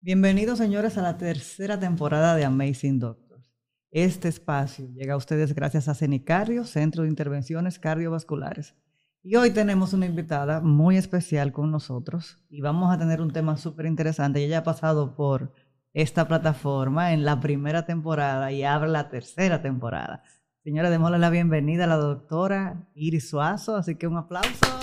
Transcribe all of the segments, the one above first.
Bienvenidos, señores, a la tercera temporada de Amazing Doctors. Este espacio llega a ustedes gracias a Cenicario, Centro de Intervenciones Cardiovasculares. Y hoy tenemos una invitada muy especial con nosotros y vamos a tener un tema súper interesante. Ella ha pasado por esta plataforma en la primera temporada y abre la tercera temporada. Señora, démosle la bienvenida a la doctora Iris Suazo, así que un aplauso.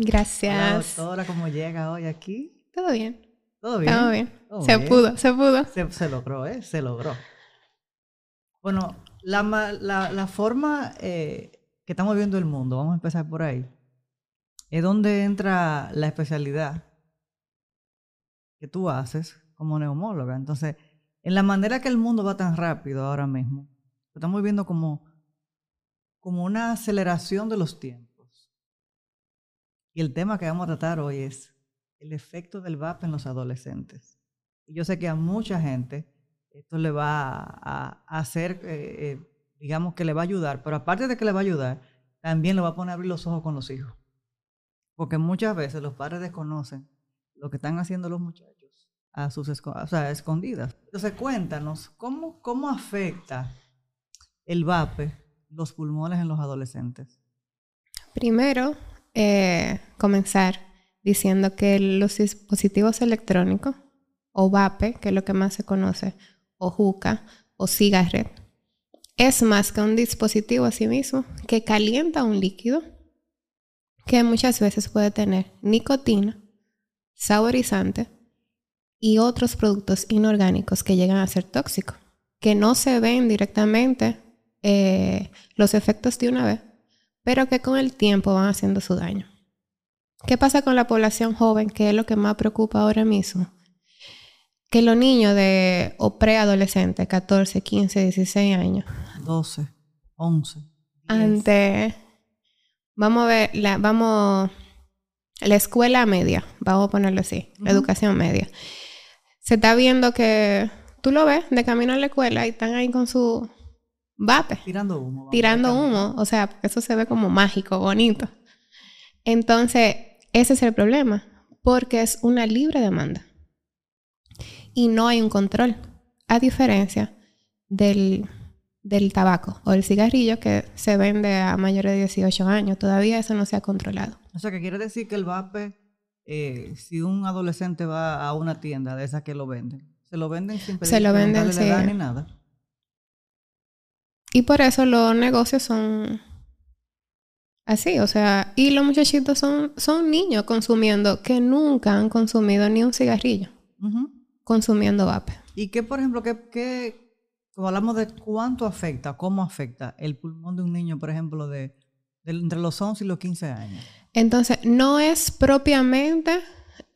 Gracias. doctora, ¿cómo llega hoy aquí? Todo bien. ¿Todo bien? Todo bien. se pudo, se pudo. Se, logró, ¿eh? Se logró. Bueno, la, la, forma eh, que estamos viendo el mundo, vamos a empezar por ahí, es donde entra la especialidad que tú haces como neumóloga. Entonces, en la manera que el mundo va tan rápido ahora mismo, estamos viendo como, como una aceleración de los tiempos. Y el tema que vamos a tratar hoy es el efecto del VAP en los adolescentes. Y yo sé que a mucha gente esto le va a, hacer, eh, eh, digamos que le va a ayudar, pero aparte de que le va a ayudar, también le va a poner a abrir los ojos con los hijos. Porque muchas veces los padres desconocen lo que están haciendo los muchachos a sus escondidas. Entonces cuéntanos, ¿cómo, cómo afecta el VAPE los pulmones en los adolescentes? Primero, eh, comenzar diciendo que los dispositivos electrónicos, o VAPE, que es lo que más se conoce, o JUCA, o cigarette, es más que un dispositivo a sí mismo que calienta un líquido que muchas veces puede tener nicotina, saborizante y otros productos inorgánicos que llegan a ser tóxicos, que no se ven directamente eh, los efectos de una vez, pero que con el tiempo van haciendo su daño. ¿Qué pasa con la población joven, que es lo que más preocupa ahora mismo? Que los niños de o preadolescentes, 14, 15, 16 años. 12, 11. Ante, vamos a ver, la, vamos, la escuela media, vamos a ponerlo así, la educación media. Se está viendo que tú lo ves de camino a la escuela y están ahí con su vape. Tirando humo. Tirando humo. O sea, eso se ve como mágico, bonito. Entonces, ese es el problema. Porque es una libre demanda. Y no hay un control. A diferencia del, del tabaco o del cigarrillo que se vende a mayores de 18 años. Todavía eso no se ha controlado. O sea, que quiere decir que el vape, eh, si un adolescente va a una tienda de esas que lo venden, se lo venden sin pedir se lo venden, sí. ni nada. Y por eso los negocios son así, o sea, y los muchachitos son, son niños consumiendo que nunca han consumido ni un cigarrillo, consumiendo vape. ¿Y qué, por ejemplo, qué, qué, como hablamos de cuánto afecta, cómo afecta el pulmón de un niño, por ejemplo, de, entre los 11 y los 15 años? Entonces, no es propiamente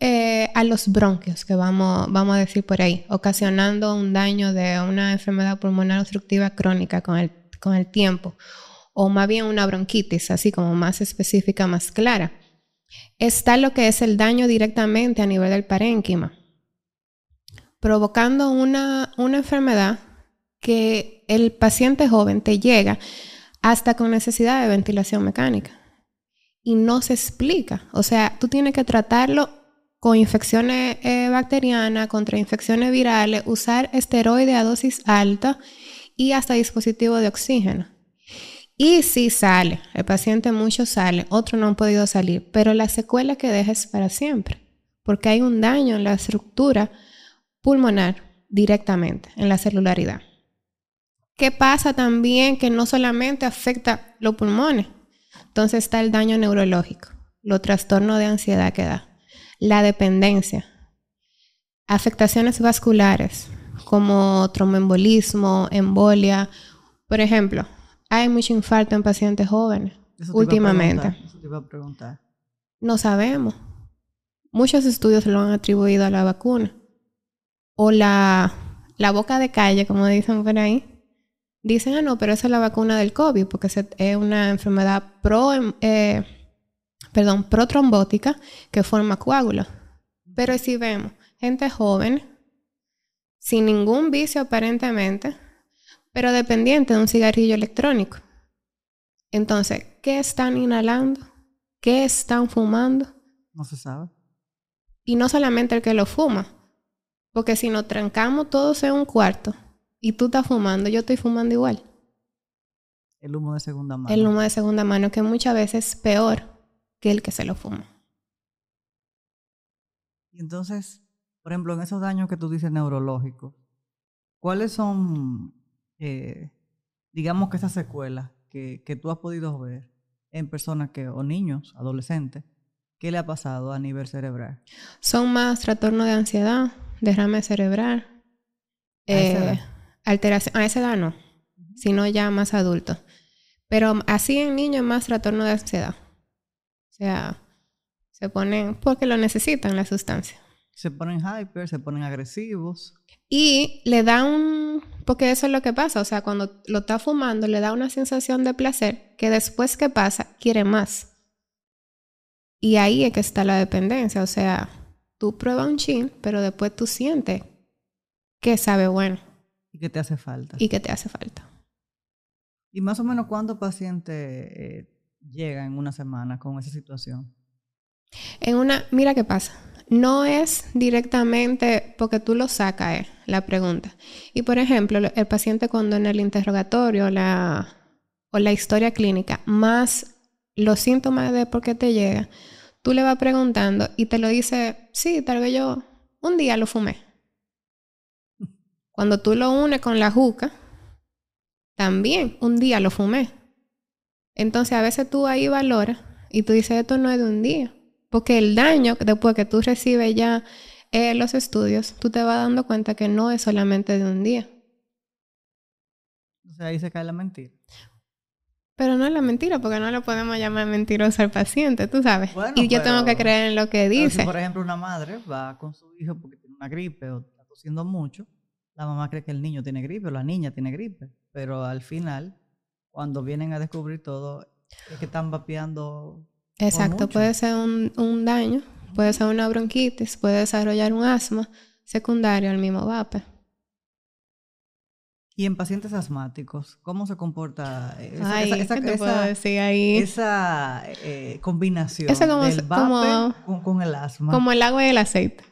eh, a los bronquios, que vamos, vamos a decir por ahí, ocasionando un daño de una enfermedad pulmonar obstructiva crónica con el, con el tiempo, o más bien una bronquitis, así como más específica, más clara. Está lo que es el daño directamente a nivel del parénquima, provocando una, una enfermedad que el paciente joven te llega hasta con necesidad de ventilación mecánica. Y no se explica. O sea, tú tienes que tratarlo con infecciones eh, bacterianas, contra infecciones virales, usar esteroide a dosis alta y hasta dispositivo de oxígeno. Y si sale, el paciente mucho sale, otro no han podido salir, pero la secuela que deja es para siempre, porque hay un daño en la estructura pulmonar directamente, en la celularidad. ¿Qué pasa también que no solamente afecta los pulmones? Entonces está el daño neurológico, los trastornos de ansiedad que da la dependencia, afectaciones vasculares como tromboembolismo, embolia. Por ejemplo, hay mucho infarto en pacientes jóvenes últimamente. No sabemos. Muchos estudios lo han atribuido a la vacuna. O la, la boca de calle, como dicen por ahí. Dicen, ah, no, pero esa es la vacuna del COVID, porque es una enfermedad pro, eh, perdón, protrombótica que forma coágulos. Pero si vemos gente joven, sin ningún vicio aparentemente, pero dependiente de un cigarrillo electrónico. Entonces, ¿qué están inhalando? ¿Qué están fumando? No se sabe. Y no solamente el que lo fuma. Porque si nos trancamos todos en un cuarto y tú estás fumando, yo estoy fumando igual. El humo de segunda mano. El humo de segunda mano, que muchas veces es peor que el que se lo fuma. Y entonces, por ejemplo, en esos daños que tú dices neurológicos, ¿cuáles son, eh, digamos que esas secuelas que, que tú has podido ver en personas que, o niños, adolescentes, ¿qué le ha pasado a nivel cerebral? Son más trastornos de ansiedad, derrame cerebral, eh, alteración, a esa edad no, sino ya más adultos. Pero así en niños más trastorno de ansiedad. O sea, se ponen porque lo necesitan la sustancia. Se ponen hyper, se ponen agresivos. Y le da un... Porque eso es lo que pasa. O sea, cuando lo está fumando, le da una sensación de placer que después que pasa, quiere más. Y ahí es que está la dependencia. O sea, tú pruebas un chin, pero después tú sientes que sabe bueno. Y que te hace falta. Y que te hace falta. ¿Y más o menos cuántos pacientes eh, llegan en una semana con esa situación? En una, mira qué pasa. No es directamente porque tú lo sacas, eh, la pregunta. Y por ejemplo, el paciente cuando en el interrogatorio la, o la historia clínica, más los síntomas de por qué te llega, tú le vas preguntando y te lo dice, sí, tal vez yo un día lo fumé. Cuando tú lo unes con la juca, también un día lo fumé. Entonces a veces tú ahí valoras y tú dices, esto no es de un día. Porque el daño, después que tú recibes ya eh, los estudios, tú te vas dando cuenta que no es solamente de un día. O sea, ahí se cae la mentira. Pero no es la mentira, porque no le podemos llamar mentiroso al paciente, tú sabes. y yo tengo que creer en lo que dice. Si, por ejemplo, una madre va con su hijo porque tiene una gripe o está tosiendo mucho, la mamá cree que el niño tiene gripe o la niña tiene gripe. Pero al final, cuando vienen a descubrir todo, es que están vapeando Exacto, puede ser un, daño, puede ser una bronquitis, puede desarrollar un asma secundario al mismo vape. Y en pacientes asmáticos, ¿cómo se comporta esa, esa, eh, combinación del vape con, el asma? Como el agua y el aceite.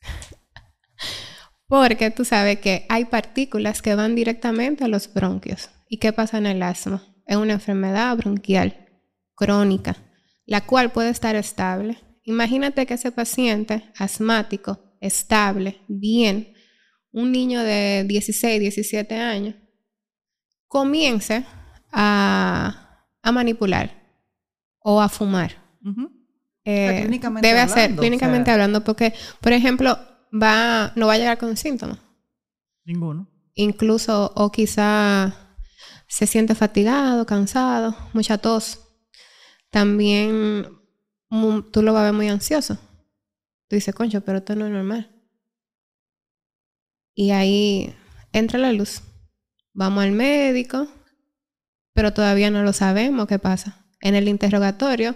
Porque tú sabes que hay partículas que van directamente a los bronquios. ¿Y qué pasa en el asma? Es una enfermedad bronquial crónica la cual puede estar estable. Imagínate que ese paciente asmático, estable, bien, un niño de 16, 17 años, comience a, manipular o a fumar. Eh, debe hacer, clínicamente hablando, porque, por ejemplo, va, no va a llegar con síntomas. Ninguno. Incluso, o quizá se siente fatigado, cansado, mucha tos también tú lo vas a ver muy ansioso. Tú dices, concho, pero esto no es normal. Y ahí entra la luz. Vamos al médico, pero todavía no lo sabemos qué pasa. En el interrogatorio,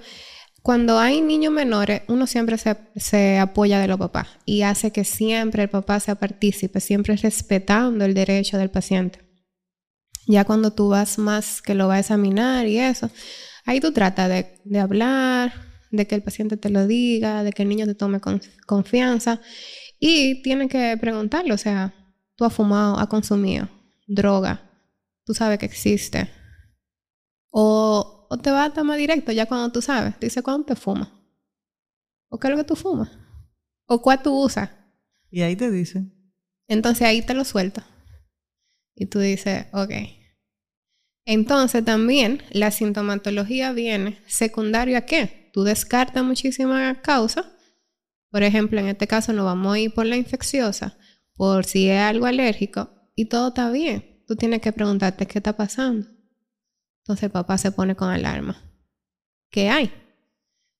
cuando hay niños menores, uno siempre se, se, apoya de los papás y hace que siempre el papá sea partícipe, siempre respetando el derecho del paciente. Ya cuando tú vas más que lo va a examinar y eso, Ahí tú tratas de, hablar, de que el paciente te lo diga, de que el niño te tome confianza y tienes que preguntarle, o sea, tú has fumado, has consumido droga, tú sabes que existe. O, te vas a tomar directo ya cuando tú sabes, te dice cuándo te fumas. ¿O qué es lo que tú fumas? ¿O cuál tú usas? Y ahí te dice. Entonces ahí te lo suelta. Y tú dices, ok, entonces también la sintomatología viene secundario a qué? Tú descartas muchísimas causas. Por ejemplo, en este caso nos vamos a ir por la infecciosa, por si es algo alérgico y todo está bien. Tú tienes que preguntarte qué está pasando. Entonces el papá se pone con alarma. ¿Qué hay?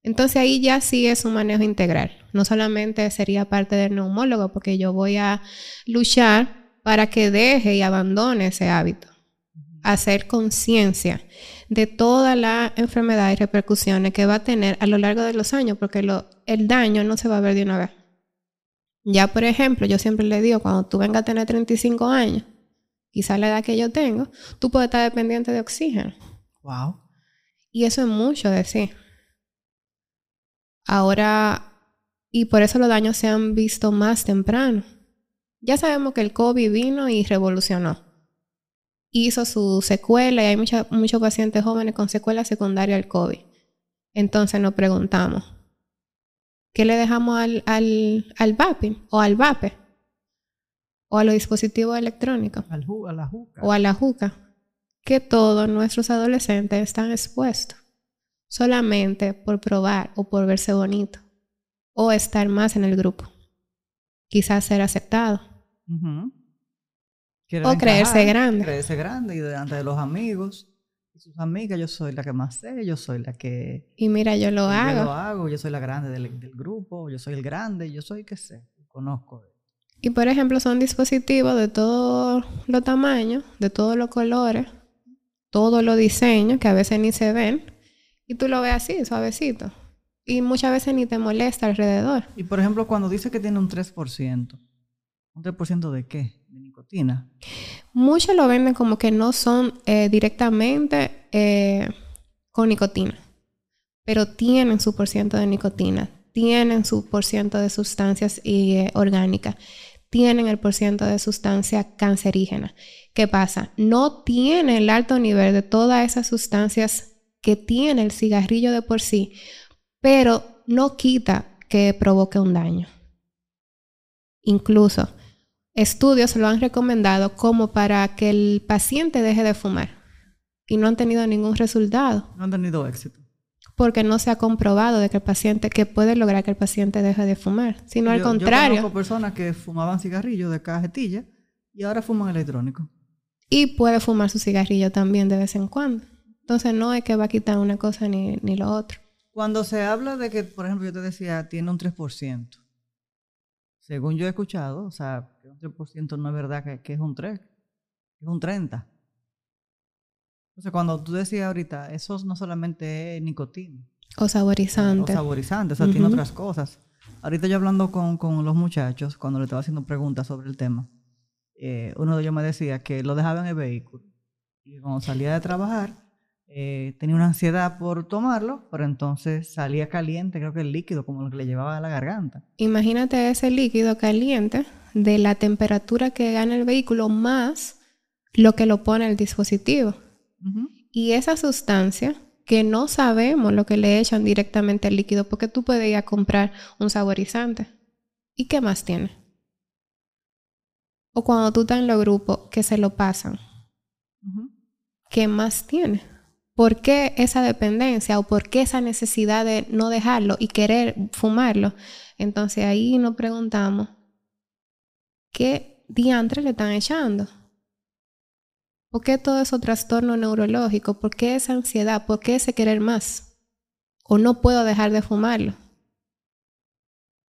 Entonces ahí ya sí es un manejo integral. No solamente sería parte del neumólogo, porque yo voy a luchar para que deje y abandone ese hábito hacer conciencia de toda la enfermedad y repercusiones que va a tener a lo largo de los años, porque el daño no se va a ver de una vez. Ya, por ejemplo, yo siempre le digo, cuando tú vengas a tener 35 años, quizá la edad que yo tengo, tú puedes estar dependiente de oxígeno. Wow. Y eso es mucho decir. Ahora, Y por eso los daños se han visto más temprano. Ya sabemos que el COVID vino y revolucionó. Hizo su secuela y hay muchos pacientes jóvenes con secuela secundaria al COVID. Entonces nos preguntamos, ¿qué le dejamos al, al, al VAPI o al VAPE? O a los dispositivos electrónicos. Al a la juca. O a la juca. Que todos nuestros adolescentes están expuestos solamente por probar o por verse bonito o estar más en el grupo. Quizás ser aceptado. O creerse grande. Creerse grande y delante de los amigos y sus amigas, yo soy la que más sé, yo soy la que... Y mira, yo lo hago. Yo lo hago, yo soy la grande del, del grupo, yo soy el grande, yo soy que sé, conozco. Y por ejemplo, son dispositivos de todos los tamaños, de todos los colores, todos los diseños que a veces ni se ven. Y tú lo ves así, suavecito. Y muchas veces ni te molesta alrededor. Y por ejemplo, cuando dice que tiene un 3%, ¿un 3% de qué? ¿De nicotina? Muchos lo venden como que no son eh, directamente eh, con nicotina, pero tienen su por ciento de nicotina, tienen su por ciento de sustancias eh, orgánicas, tienen el por ciento de sustancia cancerígena. ¿Qué pasa? No tiene el alto nivel de todas esas sustancias que tiene el cigarrillo de por sí, pero no quita que provoque un daño. Incluso estudios lo han recomendado como para que el paciente deje de fumar y no han tenido ningún resultado. No han tenido éxito. Porque no se ha comprobado de que el paciente, que puede lograr que el paciente deje de fumar, sino al contrario. Yo conozco personas que fumaban cigarrillos de cajetilla y ahora fuman electrónico. Y puede fumar su cigarrillo también de vez en cuando. Entonces no es que va a quitar una cosa ni, ni lo otro. Cuando se habla de que, por ejemplo, yo te decía, tiene un 3%, según yo he escuchado, o sea, que un 3% no es verdad que, es un 3, es un 30. Entonces, cuando tú decías ahorita, eso no solamente es nicotina. O saborizante. O saborizante, o sea, tiene otras cosas. Ahorita yo hablando con, con, los muchachos, cuando le estaba haciendo preguntas sobre el tema, eh, uno de ellos me decía que lo dejaba en el vehículo. Y cuando salía de trabajar, eh, tenía una ansiedad por tomarlo, pero entonces salía caliente, creo que el líquido, como lo que le llevaba a la garganta. Imagínate ese líquido caliente de la temperatura que gana el vehículo más lo que lo pone el dispositivo. Y esa sustancia que no sabemos lo que le echan directamente al líquido, porque tú puedes ir a comprar un saborizante. ¿Y qué más tiene? O cuando tú estás en los grupos que se lo pasan. ¿Qué más tiene? ¿Por qué esa dependencia o por qué esa necesidad de no dejarlo y querer fumarlo? Entonces ahí nos preguntamos, ¿qué diantre le están echando? ¿Por qué todo eso trastorno neurológico? ¿Por qué esa ansiedad? ¿Por qué ese querer más? ¿O no puedo dejar de fumarlo?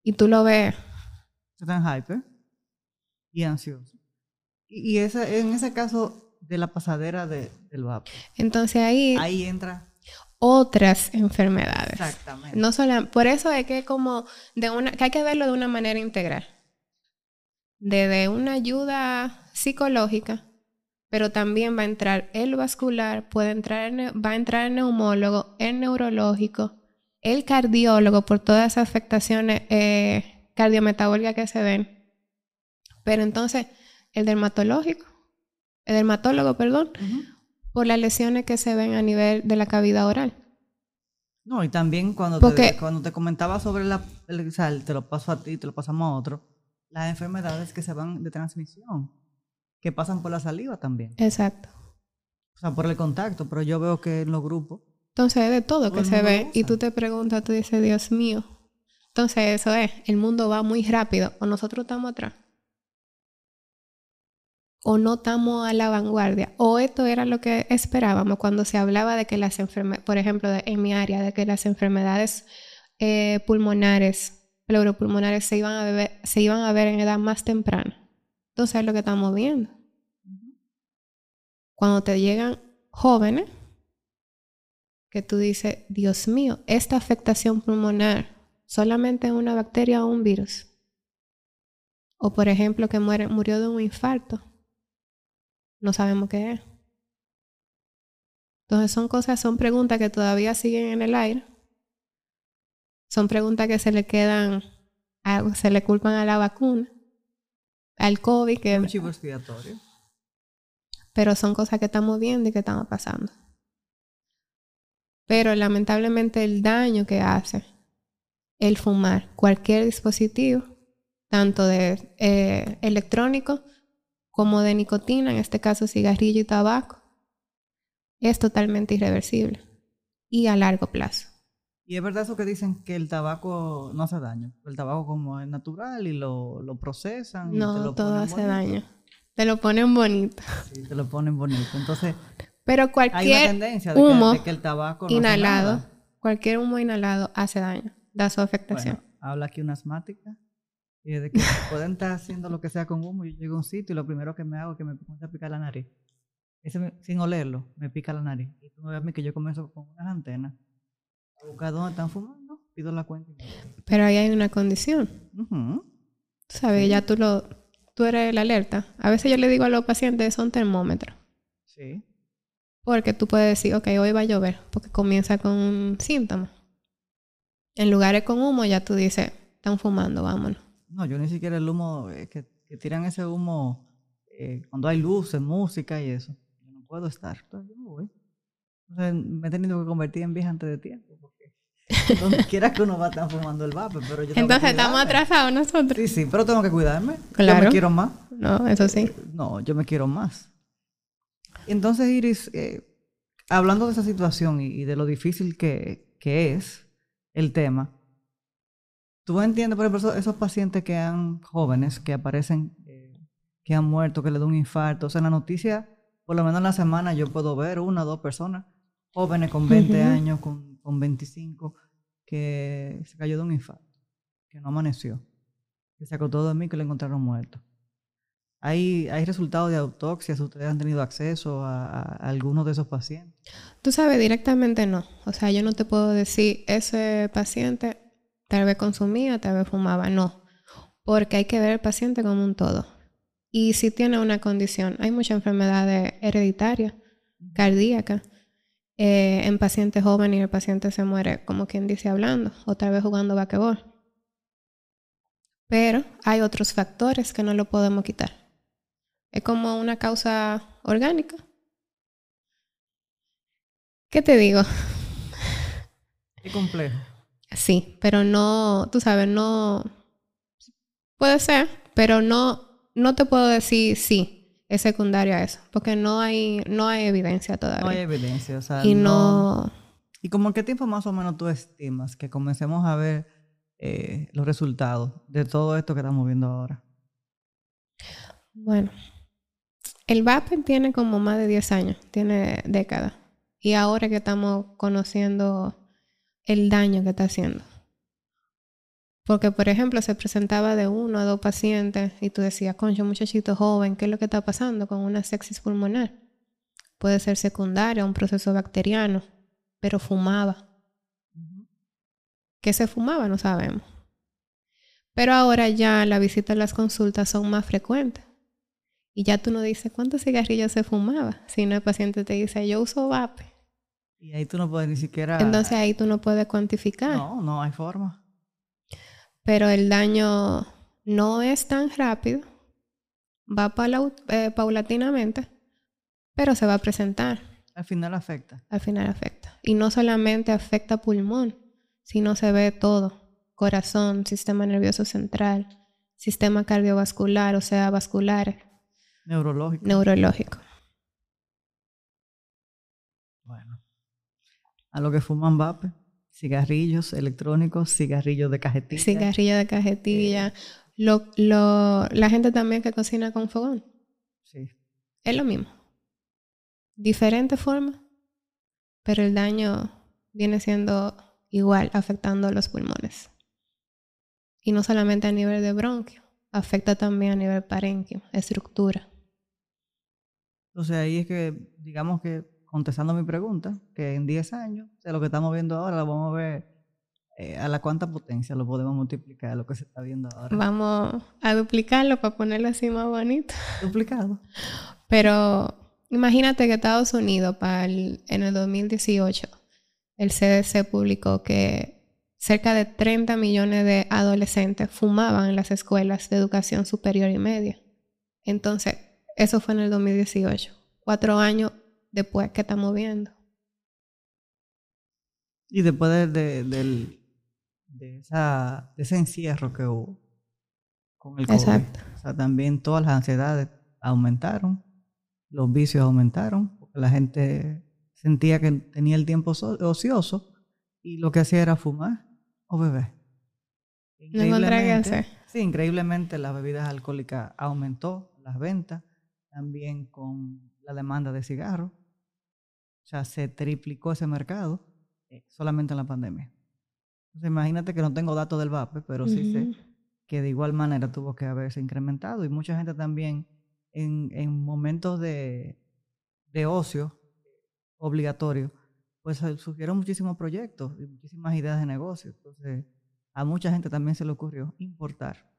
Y tú lo ves. Están hyper y ansioso. Y en ese caso, de la pasadera de, vapor. Entonces ahí... Ahí entra otras enfermedades. Exactamente. No solo, por eso es que como de una, que hay que verlo de una manera integral. Desde una ayuda psicológica, pero también va a entrar el vascular, puede entrar, va a entrar el neumólogo, el neurológico, el cardiólogo por todas esas afectaciones eh, cardiometabólicas que se ven. Pero entonces, el dermatológico, el dermatólogo, perdón, por las lesiones que se ven a nivel de la cavidad oral. No, y también cuando, te, cuando te comentaba sobre la, el, te lo paso a ti, te lo pasamos a otro, las enfermedades que se van de transmisión, que pasan por la saliva también. Exacto. O sea, por el contacto, pero yo veo que en los grupos... Entonces es de todo que se ve y tú te preguntas, tú dices, Dios mío. Entonces eso es, el mundo va muy rápido o nosotros estamos atrás o no estamos a la vanguardia, o esto era lo que esperábamos cuando se hablaba de que las enfermedades, por ejemplo, en mi área, de que las enfermedades eh, pulmonares, pleuropulmonares se iban, a ver, se iban a ver en edad más temprana. Entonces es lo que estamos viendo. Cuando te llegan jóvenes, que tú dices, Dios mío, esta afectación pulmonar solamente es una bacteria o un virus. O por ejemplo, que muere, murió de un infarto no sabemos qué es. Entonces son cosas, son preguntas que todavía siguen en el aire. Son preguntas que se le quedan a- se le culpan a la vacuna, al COVID, que Un chivo expiatorio. pero son cosas que estamos viendo y que estamos pasando. Pero lamentablemente el daño que hace el fumar cualquier dispositivo, tanto de eh, electrónico como de nicotina, en este caso cigarrillo y tabaco, es totalmente irreversible y a largo plazo. Y es verdad eso que dicen que el tabaco no hace daño. El tabaco como es natural y lo, lo procesan. y te No, lo todo ponen hace bonito. daño. Te lo ponen bonito. Sí, te lo ponen bonito. Entonces, Pero hay una cualquier tendencia de que, humo de que el tabaco no hace inhalado, cualquier humo inhalado hace daño, da su afectación. Bueno, habla aquí una asmática. Y de que pueden estar haciendo lo que sea con humo. Yo llego a un sitio y lo primero que me hago es que me comienza a picar la nariz. Ese me- sin olerlo, me pica la nariz. Y tú me ves a mí que yo comienzo con unas antenas a buscar dónde están fumando, pido la cuenta. Pero ahí hay una condición. Ujú. ¿Sabes? Ya tú lo tú eres la alerta. A veces yo le digo a los pacientes son termómetros. Sí. Porque tú puedes decir, ok, hoy va a llover, porque comienza con un síntoma. En lugares con humo ya tú dices, están fumando, vámonos. No, yo ni siquiera el humo, eh, que, que tiran ese humo eh, cuando hay luces, música y eso. Yo no puedo estar. Entonces yo me voy. Entonces, me he tenido que convertir en vieja antes de tiempo. Porque donde quiera que uno va, están fumando el vape. Pero yo Entonces estamos atrasados nosotros. Sí, sí, pero tengo que cuidarme. Yo Claro. me quiero más. No, eso sí. No, yo me quiero más. Entonces, Iris, eh, hablando de esa situación y, y de lo difícil que, que es el tema, ¿tú entiendes, por ejemplo, esos, esos pacientes que han, jóvenes, que aparecen, eh, que han muerto, que le da un infarto? O sea, en la noticia, por lo menos en la semana, yo puedo ver una o dos personas, jóvenes con 20 Ujú. años, con, con 25, que se cayó de un infarto, que no amaneció, que se acostó de mí, que lo encontraron muerto. ¿Hay, ¿Hay resultados de autopsias? ¿Ustedes han tenido acceso a, a- a algunos de esos pacientes? Tú sabes, directamente no. O sea, yo no te puedo decir, ese paciente tal vez consumía, tal vez fumaba. No. Porque hay que ver el paciente como un todo. Y si tiene una condición, hay muchas enfermedades hereditarias, cardíacas, eh, en pacientes jóvenes y el paciente se muere, como quien dice, hablando, o tal vez jugando basquetbol. Pero hay otros factores que no lo podemos quitar. Es como una causa orgánica. ¿Qué te digo? Qué complejo. Sí, pero no, tú sabes, no puede ser, pero no, no te puedo decir sí, es secundario a eso, porque no hay, no hay evidencia todavía. No hay evidencia. O sea, y no... no, ¿Y como qué tiempo más o menos tú estimas que comencemos a ver eh, los resultados de todo esto que estamos viendo ahora? bueno, el VAPE tiene como más de 10 años, tiene décadas, y ahora que estamos conociendo el daño que está haciendo. Porque, por ejemplo, se presentaba de uno a dos pacientes y tú decías, concho, muchachito joven, ¿qué es lo que está pasando con una sepsis pulmonar? Puede ser secundaria, un proceso bacteriano, pero fumaba. ¿Qué se fumaba? No sabemos. Pero ahora ya la visita a las consultas son más frecuentes. Y ya tú no dices cuántos cigarrillos se fumaba, sino el paciente te dice, yo uso vape. Y ahí tú no puedes ni siquiera... Entonces ahí tú no puedes cuantificar. No, no hay forma. Pero el daño no es tan rápido, va eh, paulatinamente, pero se va a presentar. Al final afecta. Al final afecta. Y no solamente afecta pulmón, sino se ve todo. Corazón, sistema nervioso central, sistema cardiovascular, o sea, vasculares, Neurológico. neurológico. Bueno. A lo que fuman vape, cigarrillos electrónicos, cigarrillos de cajetilla. Cigarrillo de cajetilla. Lo, lo, la gente también que cocina con fogón. Sí. Es lo mismo. Diferente forma, pero el daño viene siendo igual, afectando los pulmones. Y no solamente a nivel de bronquio, afecta también a nivel parenquio, estructura. Entonces ahí es que, digamos que, contestando mi pregunta, que en 10 años, de lo que estamos viendo ahora, lo vamos a ver eh, a la cuánta potencia lo podemos multiplicar, lo que se está viendo ahora. Vamos a duplicarlo para ponerlo así más bonito. Duplicado. Pero imagínate que Estados Unidos, para el- en el 2018, el CDC publicó que cerca de 30 millones de adolescentes fumaban en las escuelas de educación superior y media. Entonces, eso fue en el 2018, cuatro años después que estamos viendo. Y después de, esa, ese encierro que hubo con el COVID, Exacto. O sea, también todas las ansiedades aumentaron, los vicios aumentaron, porque la gente sentía que tenía el tiempo ocioso y lo que hacía era fumar o beber. Increíblemente, sí, increíblemente las bebidas alcohólicas aumentó las ventas, también con la demanda de cigarros. O sea, se triplicó ese mercado eh, solamente en la pandemia. Entonces, imagínate que no tengo datos del VAPE, pero sí sé que de igual manera tuvo que haberse incrementado y mucha gente también en, en momentos de, de ocio obligatorio, pues surgieron muchísimos proyectos y muchísimas ideas de negocio. Entonces, a mucha gente también se le ocurrió importar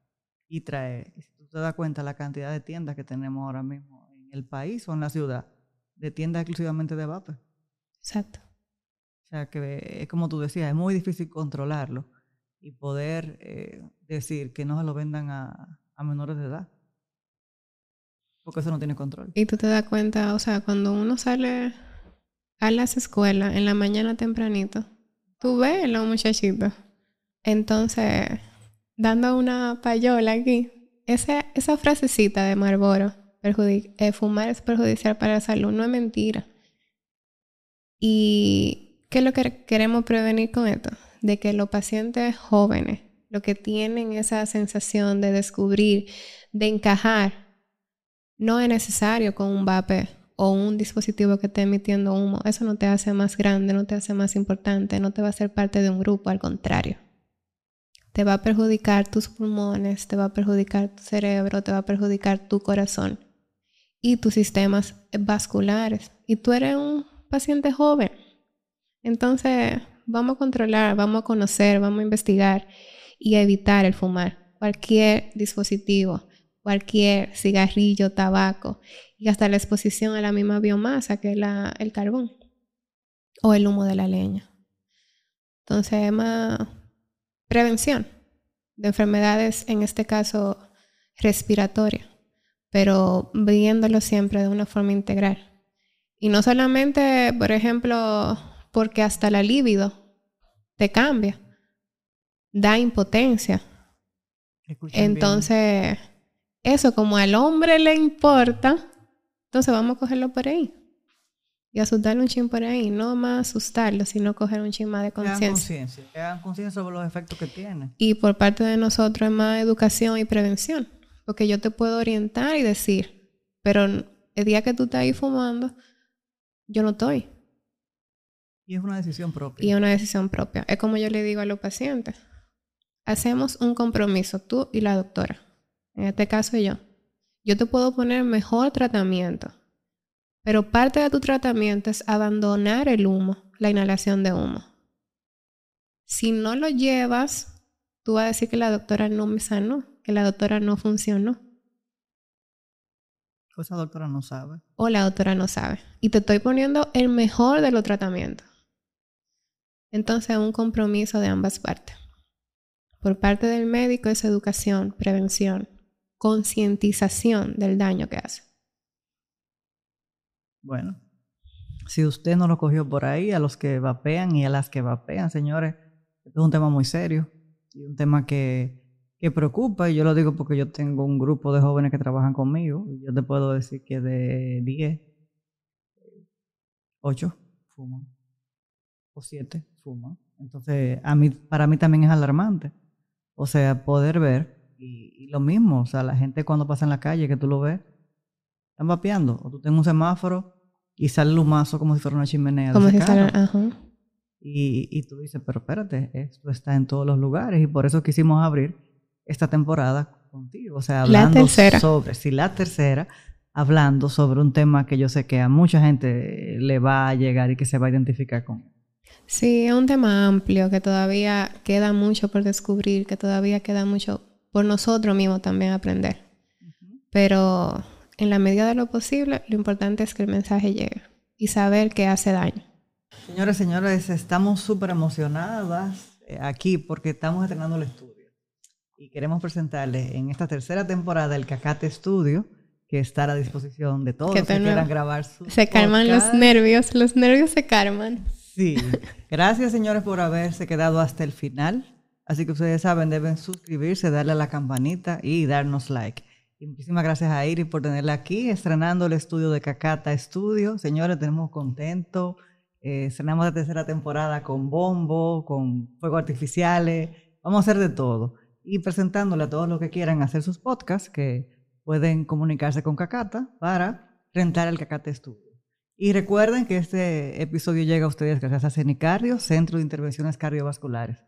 y traer. Y si tú te das cuenta la cantidad de tiendas que tenemos ahora mismo en el país o en la ciudad, de tiendas exclusivamente de vape. Exacto. O sea que es como tú decías, es muy difícil controlarlo y poder eh, decir que no se lo vendan a, a menores de edad. Porque eso no tiene control. Y tú te das cuenta, o sea, cuando uno sale a las escuelas en la mañana tempranito, tú ves a los muchachitos. Entonces, dando una payola aquí, esa, esa frasecita de Marlboro, eh, fumar es perjudicial para la salud, no es mentira. ¿Y qué es lo que queremos prevenir con esto? De que los pacientes jóvenes, lo que tienen esa sensación de descubrir, de encajar, no es necesario con un vape o un dispositivo que esté emitiendo humo, eso no te hace más grande, no te hace más importante, no te va a hacer parte de un grupo, al contrario. Te va a perjudicar tus pulmones, te va a perjudicar tu cerebro, te va a perjudicar tu corazón y tus sistemas vasculares. Y tú eres un paciente joven. Entonces, vamos a controlar, vamos a conocer, vamos a investigar y a evitar el fumar. Cualquier dispositivo, cualquier cigarrillo, tabaco y hasta la exposición a la misma biomasa que la, el carbón o el humo de la leña. Entonces, es más prevención de enfermedades, en este caso respiratoria, pero viéndolo siempre de una forma integral. Y no solamente, por ejemplo, porque hasta la libido te cambia, da impotencia. Entonces, eso como al hombre le importa, entonces vamos a cogerlo por ahí. Y asustarle un chin por ahí, no más asustarlo, sino coger un chin más de conciencia. Hagan conciencia sobre los efectos que tiene. Y por parte de nosotros es más educación y prevención. Porque yo te puedo orientar y decir, pero el día que tú estás ahí fumando, yo no estoy. Y es una decisión propia. Y es una decisión propia. Es como yo le digo a los pacientes. Hacemos un compromiso, tú y la doctora. En este caso yo yo te puedo poner mejor tratamiento, pero parte de tu tratamiento es abandonar el humo, la inhalación de humo. Si no lo llevas, tú vas a decir que la doctora no me sanó, que la doctora no funcionó. O esa doctora no sabe. O la doctora no sabe. Y te estoy poniendo el mejor de los tratamientos. Entonces, un compromiso de ambas partes. Por parte del médico es educación, prevención concientización del daño que hace. Bueno, si usted no lo cogió por ahí, a los que vapean y a las que vapean, señores, esto es un tema muy serio y un tema que, que preocupa, y yo lo digo porque yo tengo un grupo de jóvenes que trabajan conmigo, y yo te puedo decir que de 10, 8 fuman, o 7 fuman. Entonces, a mí, para mí también es alarmante. O sea, poder ver y, lo mismo, o sea, la gente cuando pasa en la calle, que tú lo ves, están vapeando. O tú tienes un semáforo y sale el humazo como si fuera una chimenea. Como si ajá. Y, y tú dices, pero espérate, esto está en todos los lugares y por eso quisimos abrir esta temporada contigo. O sea, hablando sobre, si la tercera, hablando sobre un tema que yo sé que a mucha gente le va a llegar y que se va a identificar con. Sí, es un tema amplio que todavía queda mucho por descubrir, que todavía queda mucho por nosotros mismos también aprender. Pero en la medida de lo posible, lo importante es que el mensaje llegue y saber que hace daño. Señores, señores, estamos súper emocionadas eh, aquí porque estamos estrenando el estudio y queremos presentarles en esta tercera temporada el Cacate Estudio, que está a disposición de todos que quieran grabar su Se calman los nervios, los nervios se calman. Sí. Gracias, señores, por haberse quedado hasta el final. Así que ustedes saben, deben suscribirse, darle a la campanita y darnos like. Y muchísimas gracias a Iris por tenerla aquí, estrenando el estudio de Cacata Estudio. Señores, tenemos contento. Eh, estrenamos la tercera temporada con bombo, con fuegos artificiales. Vamos a hacer de todo. Y presentándole a todos los que quieran hacer sus podcasts, que pueden comunicarse con Cacata para rentar el Cacata Estudio. Y recuerden que este episodio llega a ustedes gracias a CENICARDIO, Centro de Intervenciones Cardiovasculares.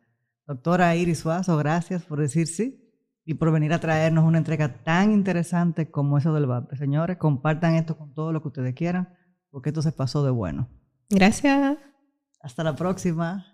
Doctora Iris Suazo, gracias por decir sí y por venir a traernos una entrega tan interesante como eso del VAP. Señores, compartan esto con todo lo que ustedes quieran, porque esto se pasó de bueno. Gracias. Hasta la próxima.